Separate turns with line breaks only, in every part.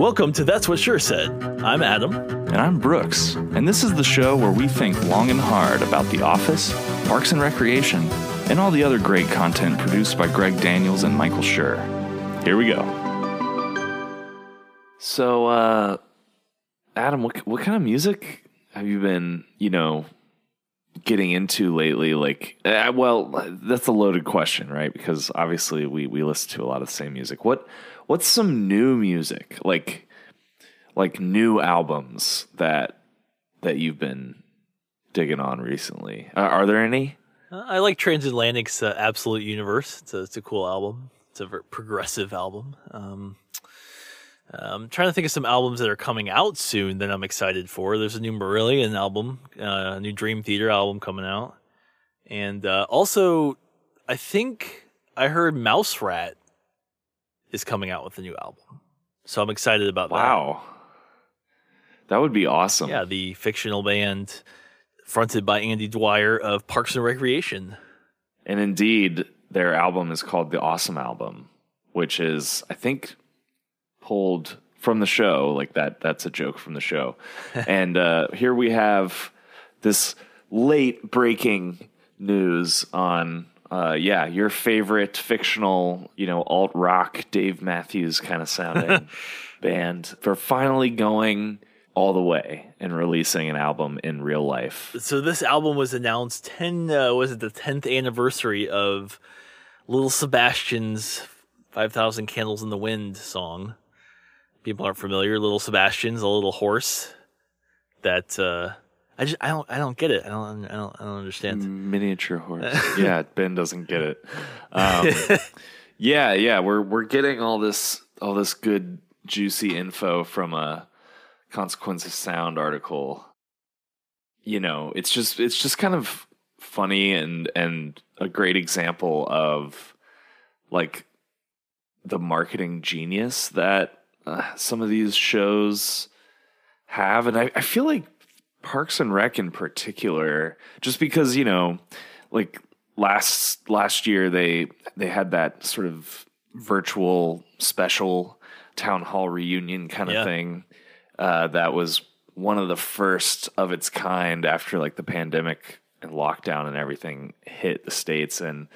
Welcome to That's What Sure Said. I'm Adam.
And I'm Brooks, and this is the show where we think long and hard about The Office, Parks and Recreation, and all the other great content produced by Greg Daniels and Michael Schur. Here we go. So, uh, Adam, what, what kind of music have you been, you know, getting into lately? Like, uh, well, that's a loaded question, right? Because obviously we, we listen to a lot of the same music. What what's some new music? Like like new albums that that you've been digging on recently? Uh, are there any?
I like transatlantic's uh, absolute universe. It's a, it's a cool album. It's a progressive album. Um, I'm trying to think of some albums that are coming out soon that I'm excited for. There's a new Marillion album, uh, a new Dream Theater album coming out, and uh, also I think I heard Mouse Rat is coming out with a new album. So I'm excited about
wow. that. Wow. That would be awesome.
Yeah, the fictional band fronted by Andy Dwyer of Parks and Recreation.
And indeed, their album is called The Awesome Album, which is, I think, pulled from the show. Like that, that's a joke from the show. and uh, here we have this late breaking news on uh, yeah, your favorite fictional, you know, alt rock Dave Matthews kind of sounding band for finally going all the way and releasing an album in real life.
So this album was announced 10 uh, was it the 10th anniversary of Little Sebastian's 5000 Candles in the Wind song. People aren't familiar, Little Sebastian's a little horse that uh I just I don't I don't get it. I don't I don't I don't understand.
Miniature horse. yeah, Ben doesn't get it. Um, yeah, yeah, we're we're getting all this all this good juicy info from a consequence of sound article. You know, it's just it's just kind of funny and and a great example of like the marketing genius that uh, some of these shows have and I, I feel like Parks and Rec in particular, just because you know, like last last year they they had that sort of virtual special town hall reunion kind of yeah. thing uh, that was one of the first of its kind after like the pandemic and lockdown and everything hit the states and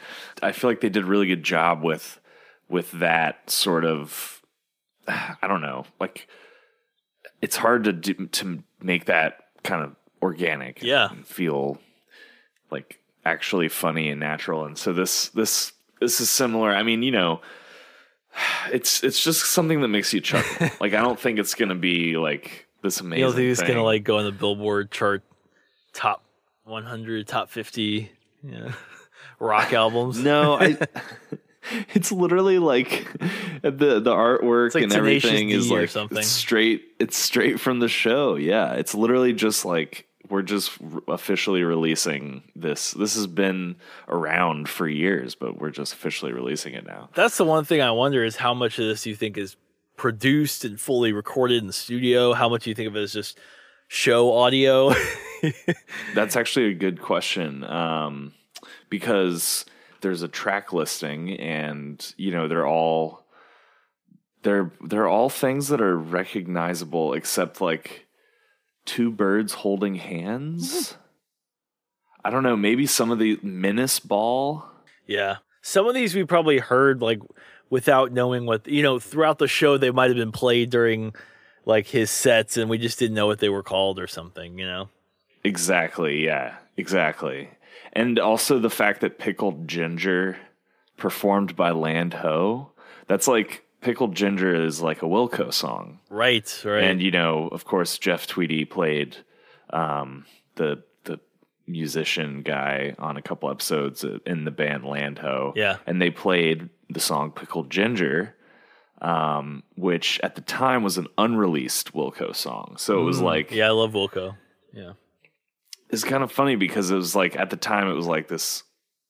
i feel like they did a really good job with with that sort of i don't know like it's hard to do, to make that kind of organic.
Yeah.
feel like actually funny and natural. And so this this this is similar. I mean, you know, it's it's just something that makes you chuckle. like I don't think it's gonna be like this amazing. You don't think
it's gonna like go on the Billboard chart, top 100, top 50, yeah, rock albums.
No, I. it's literally like the the artwork like and everything D is like something. straight it's straight from the show. Yeah it's literally just like we're just officially releasing this. This has been around for years but we're just officially releasing it now.
That's the one thing i wonder is how much of this you think is produced and fully recorded in the studio? How much do you think of it as just show audio?
That's actually a good question um, because there's a track listing and you know they're all they're they're all things that are recognizable except like two birds holding hands. Mm-hmm. I don't know, maybe some of the Menace Ball.
Yeah. Some of these we probably heard like without knowing what you know, throughout the show they might have been played during like his sets and we just didn't know what they were called or something, you know.
Exactly, yeah. Exactly and also the fact that pickled ginger performed by Land Ho. That's like pickled ginger is like a Wilco song,
right? Right.
And you know, of course, Jeff Tweedy played um, the the musician guy on a couple episodes in the band Land Ho.
Yeah,
and they played the song "Pickled Ginger." Um, which at the time was an unreleased Wilco song. So it was mm, like,
yeah, I love Wilco. Yeah,
it's kind of funny because it was like at the time it was like this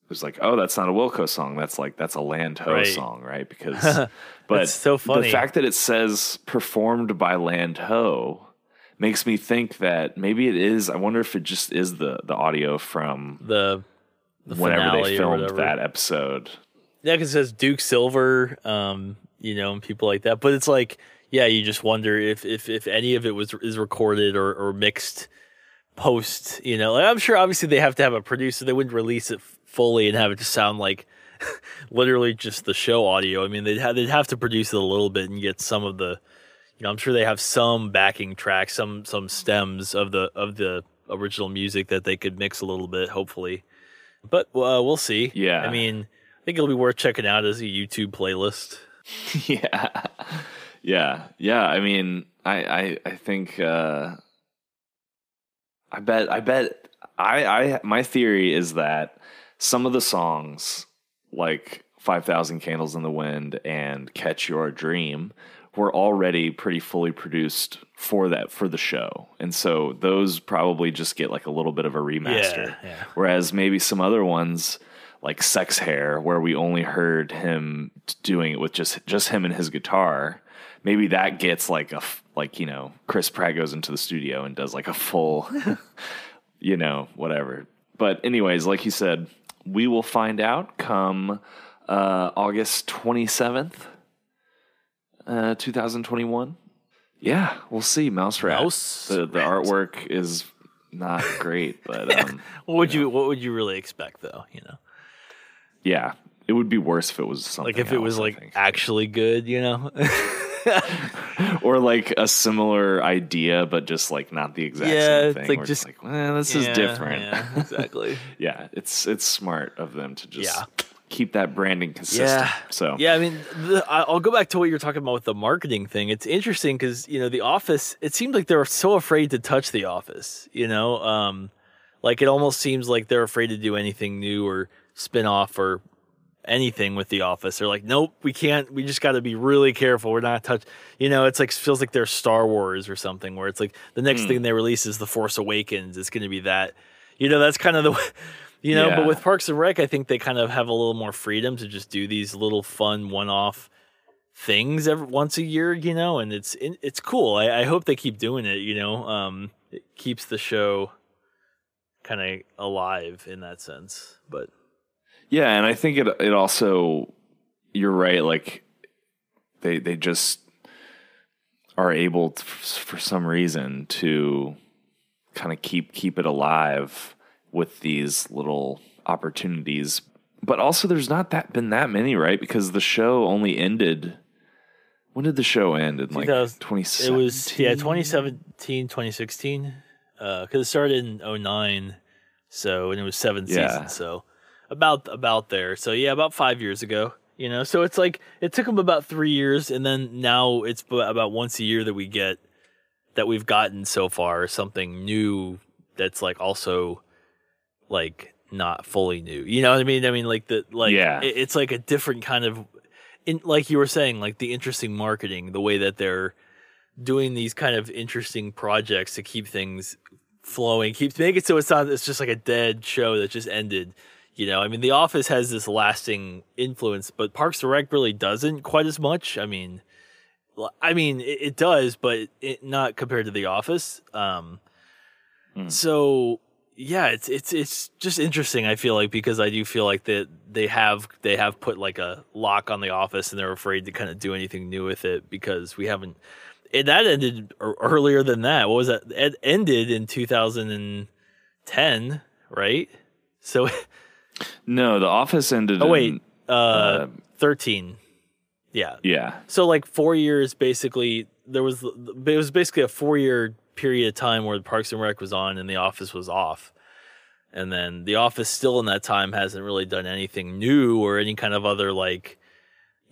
was like oh that's not a Wilco song. That's like that's a Land Ho right. song right? Because but
so funny.
the fact that it says performed by Land Ho makes me think that maybe it is I wonder if it just is the the audio from
the,
the whenever they filmed that episode.
Yeah because it says Duke Silver um you know and people like that. But it's like yeah, you just wonder if if if any of it was is recorded or or mixed post. You know, like I'm sure obviously they have to have a producer. They wouldn't release it fully and have it just sound like literally just the show audio. I mean, they'd have they'd have to produce it a little bit and get some of the. You know, I'm sure they have some backing tracks, some some stems of the of the original music that they could mix a little bit, hopefully. But uh, we'll see.
Yeah.
I mean, I think it'll be worth checking out as a YouTube playlist.
yeah. Yeah. Yeah. I mean, I I, I think uh I bet I bet I I my theory is that some of the songs like 5000 Candles in the Wind and Catch Your Dream were already pretty fully produced for that for the show. And so those probably just get like a little bit of a remaster.
Yeah, yeah.
Whereas maybe some other ones like Sex Hair where we only heard him doing it with just just him and his guitar, maybe that gets like a like you know, Chris Pratt goes into the studio and does like a full you know, whatever. But anyways, like you said, we will find out come uh, August 27th, uh, 2021. Yeah, we'll see. Mouse Rat.
Mouse
the the
Rat.
artwork is not great, but um,
What would you What would you really expect though? You know,
yeah, it would be worse if it was something
like if it was like actually good. You know,
or like a similar idea, but just like not the exact
Yeah,
same
it's
thing.
like
where
just-
like, well, this is different.
Yeah, exactly.
yeah, it's it's smart of them to just
Yeah.
keep that branding consistent.
Yeah.
So
Yeah, I mean, the, I'll go back to what you were talking about with the marketing thing. It's interesting because you know the Office. It seemed like they were so afraid to touch the Office. You know, um, like it almost seems like they're afraid to do anything new or spin off or anything with the Office. They're like, nope, we can't. We just got to be really careful. We're not touch. You know, it's like feels like they're Star Wars or something, where it's like the next
Hmm.
thing they release is the Force Awakens. It's going to be that. You know, that's kind of the. You know,
Yeah.
but with Parks and Rec, I think they kind of have a little more freedom to just do these little fun one-off things every once a year. You know, and it's it, it's cool. I, I hope they keep doing it. You know, um, it keeps the show kind of alive in that sense. But
Yeah, and I think it it also you're right like they they just are able to, for some reason to kind of keep keep it alive with these little opportunities. But also there's not that been that many, right? Because the show only ended when did the show end? In like 2017?
It was yeah, 2017, 2016. Uh, cuz it started in 09. So and it was 7
Yeah.
seasons. So about about there. So yeah, about 5 years ago, you know. So it's like it took them about 3 years and then now it's about once a year that we get that we've gotten so far something new that's like also like not fully new. You know what I mean? I mean like the like
Yeah.
it- it's like a different kind of in like you were saying like the interesting marketing, the way that they're doing these kind of interesting projects to keep things flowing, keep make it so it's not it's just like a dead show that just ended. You know, I mean, The Office has this lasting influence, but Parks and Rec really doesn't quite as much. I mean, I mean, it, it does, but it, not compared to The Office. Um,
Hmm.
So yeah, it's it's it's just interesting. I feel like because I do feel like that they have they have put like a lock on The Office, and they're afraid to kind of do anything new with it because we haven't. And that ended earlier than that. What was that? It ended in 2010, right? So,
No, The Office ended
oh wait,
in-
uh,
uh,
13. Yeah,
yeah.
so like four years basically there was it was basically a four year period of time where the parks and rec was on and the office was off and then the office still in that time hasn't really done anything new or any kind of other like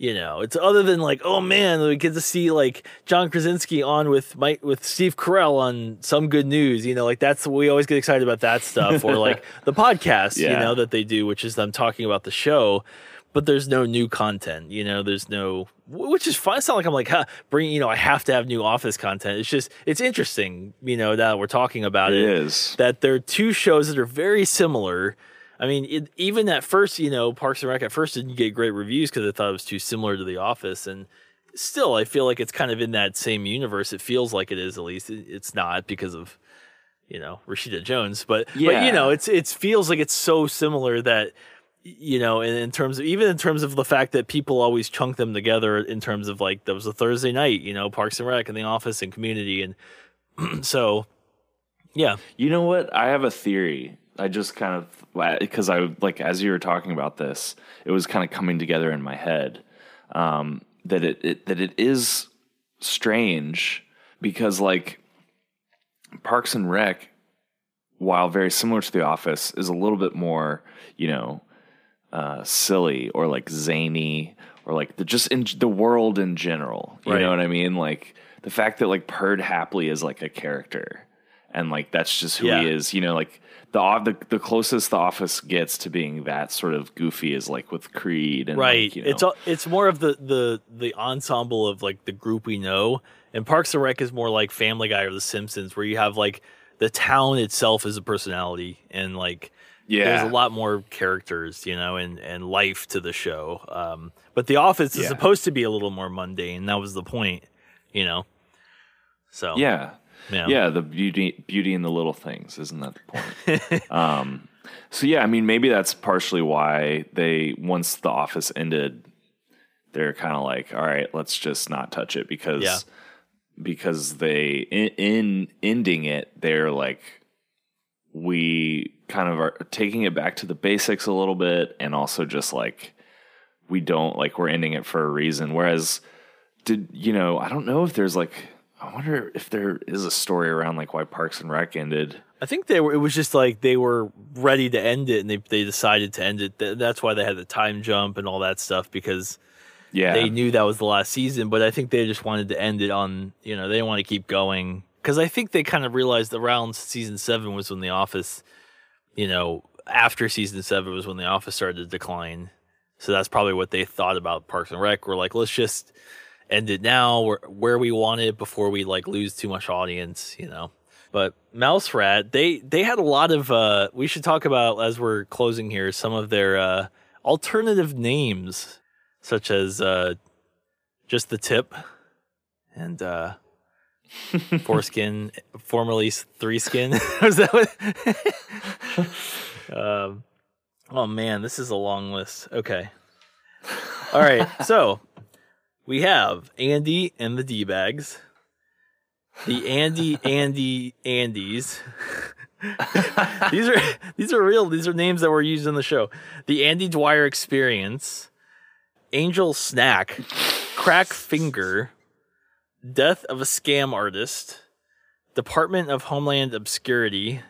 you know it's other than like oh man we get to see like john krasinski on with mike with steve carell on some good news you know like that's we always get excited about that stuff or like the podcast you know that they do which is them talking about the show but there's no new content. You know, there's no, which is fine. It's not like I'm like, huh, bring, you know, I have to have new office content. It's just, it's interesting, you know, that we're talking about
It
it.
is.
That there are two shows that are very similar. I mean, it, even at first, you know, Parks and Rec at first didn't get great reviews because I thought it was too similar to The Office. And still, I feel like it's kind of in that same universe. It feels like it is, at least. It, it's not because of, you know, Rashida Jones. But, but you know, it's, it feels like it's so similar that, you know, in, in terms of even in terms of the fact that people always chunk them together in terms of like there was a Thursday night, you know, Parks and Rec and The Office and Community, and so yeah,
You know what? I have a theory. I just kind of because I like as you were talking about this, it was kind of coming together in my head um, that it, it that it is strange because like Parks and Rec, while very similar to The Office, is a little bit more you know uh, silly or like zany or like the just in the world in general. You
Right.
know what I mean? Like the fact that like Perd Hapley is like a character and like that's just who
Yeah.
he is. You know, like the the the closest the Office gets to being that sort of goofy is like with Creed and
right.
Like, you know,
It's all, it's more of the the the ensemble of like the group we know, and Parks and Rec is more like Family Guy or The Simpsons, where you have like the town itself is a personality and like
yeah,
there's a lot more characters, you know, and and life to the show. Um, but The Office is supposed to be a little more mundane. That was the point, you know. So
yeah.
Yeah,
Yeah, the beauty beauty in the little things, isn't that the point? um, so yeah, I mean, maybe that's partially why they once the office ended, they're kind of like, all right, let's just not touch it because
Yeah.
because they in, in ending it, they're like, we kind of are taking it back to the basics a little bit, and also just like we don't like we're ending it for a reason. Whereas, did you know? I don't know if there's like. I wonder if there is a story around like why Parks and Rec ended.
I think they were. It was just like they were ready to end it, and they they decided to end it. That's why they had the time jump and all that stuff because
Yeah,
they knew that was the last season. But I think they just wanted to end it on. You know, they didn't want to keep going because I think they kind of realized around season seven was when The Office. You know, after season seven was when The Office started to decline. So that's probably what they thought about Parks and Rec. We're like, let's just end it now where, where we want it before we like lose too much audience, you know. But Mouse Rat, they they had a lot of uh we should talk about as we're closing here some of their uh alternative names such as uh just the tip and uh foreskin formerly three skin was that what um oh man this is a long list. Okay. All right so we have andy and the d-bags. The andy andy andes these are these are real these are names that were used in the show. The andy dwyer experience angel snack crack finger Death of a Scam Artist, Department of Homeland Obscurity,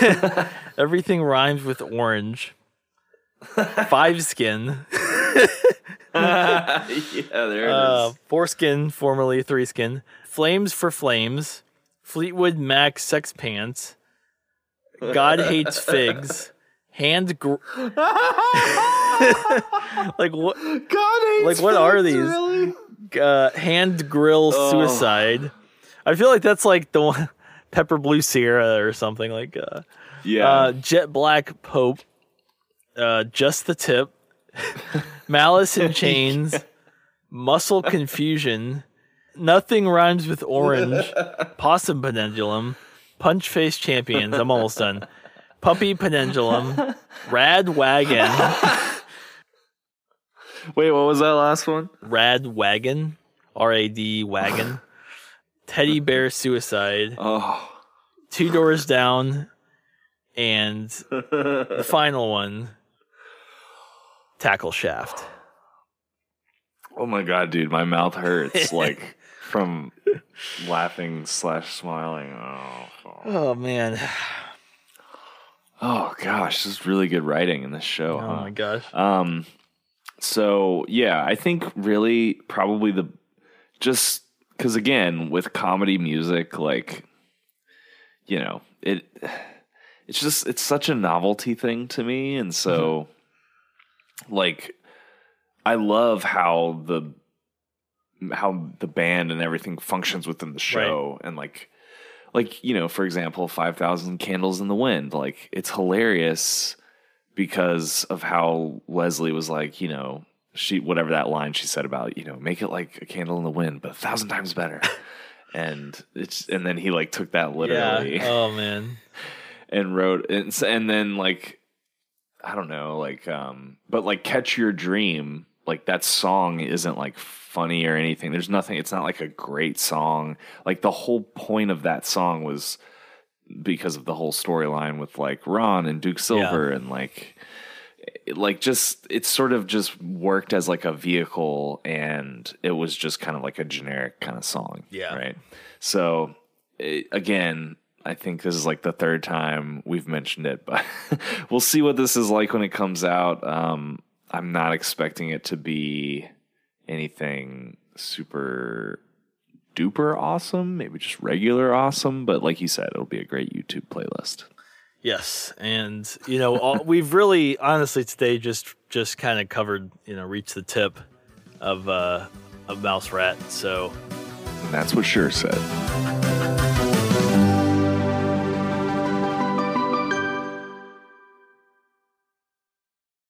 Everything Rhymes with Orange, Five Skin,
yeah, there it is.
uh, Foreskin, formerly Three Skin, Flames for Flames, Fleetwood Mac Sex Pants, God Hates Figs, Hand. Gr- like what?
God hates
like, what are these?
Really?
uh, hand grill
Oh.
suicide. I feel like that's like the one Pepper Blue Sierra or something like uh,
Yeah.
uh, Jet Black Pope, uh, Just the Tip, Malice in Chains, Muscle Confusion, Nothing Rhymes with Orange, Possum Pendulum, Punch Face Champions. I'm almost done. Puppy Pendulum, Rad Wagon,
Wait, what was that last one?
Rad Wagon, R A D Wagon, Teddy Bear Suicide,
Oh,
Two Doors Down, and the final one, Tackle Shaft.
oh my god, dude, my mouth hurts like from laughing slash smiling. Oh, oh.
Oh man!
Oh, gosh, this is really good writing in this show.
Oh
huh?
my gosh!
Um, so yeah, I think really probably the just because again with comedy music, like you know it, it's just it's such a novelty thing to me, and so like I love how the how the band and everything functions within the show, and like like you know for example 5000 candles in the wind like it's hilarious because of how leslie was like you know she whatever that line she said about you know make it like a candle in the wind but a thousand times better and it's and then he like took that literally
Yeah. Oh man.
and wrote and, and then like I don't know, like um but like Catch Your Dream, like that song isn't like funny or anything. There's nothing it's not like a great song. Like the whole point of that song was because of the whole storyline with like Ron and Duke Silver yeah. and like like just it sort of just worked as like a vehicle and it was just kind of like a generic kind of song.
Yeah.
Right. So it, again, I think this is like the third time we've mentioned it, but we'll see what this is like when it comes out. Um, I'm not expecting it to be anything super duper awesome, maybe just regular awesome, but like you said, it'll be a great YouTube playlist.
Yes, and you know all, we've really honestly today just just kind of covered you know reached the tip of uh, of Mouse Rat. So
and that's what Sure said.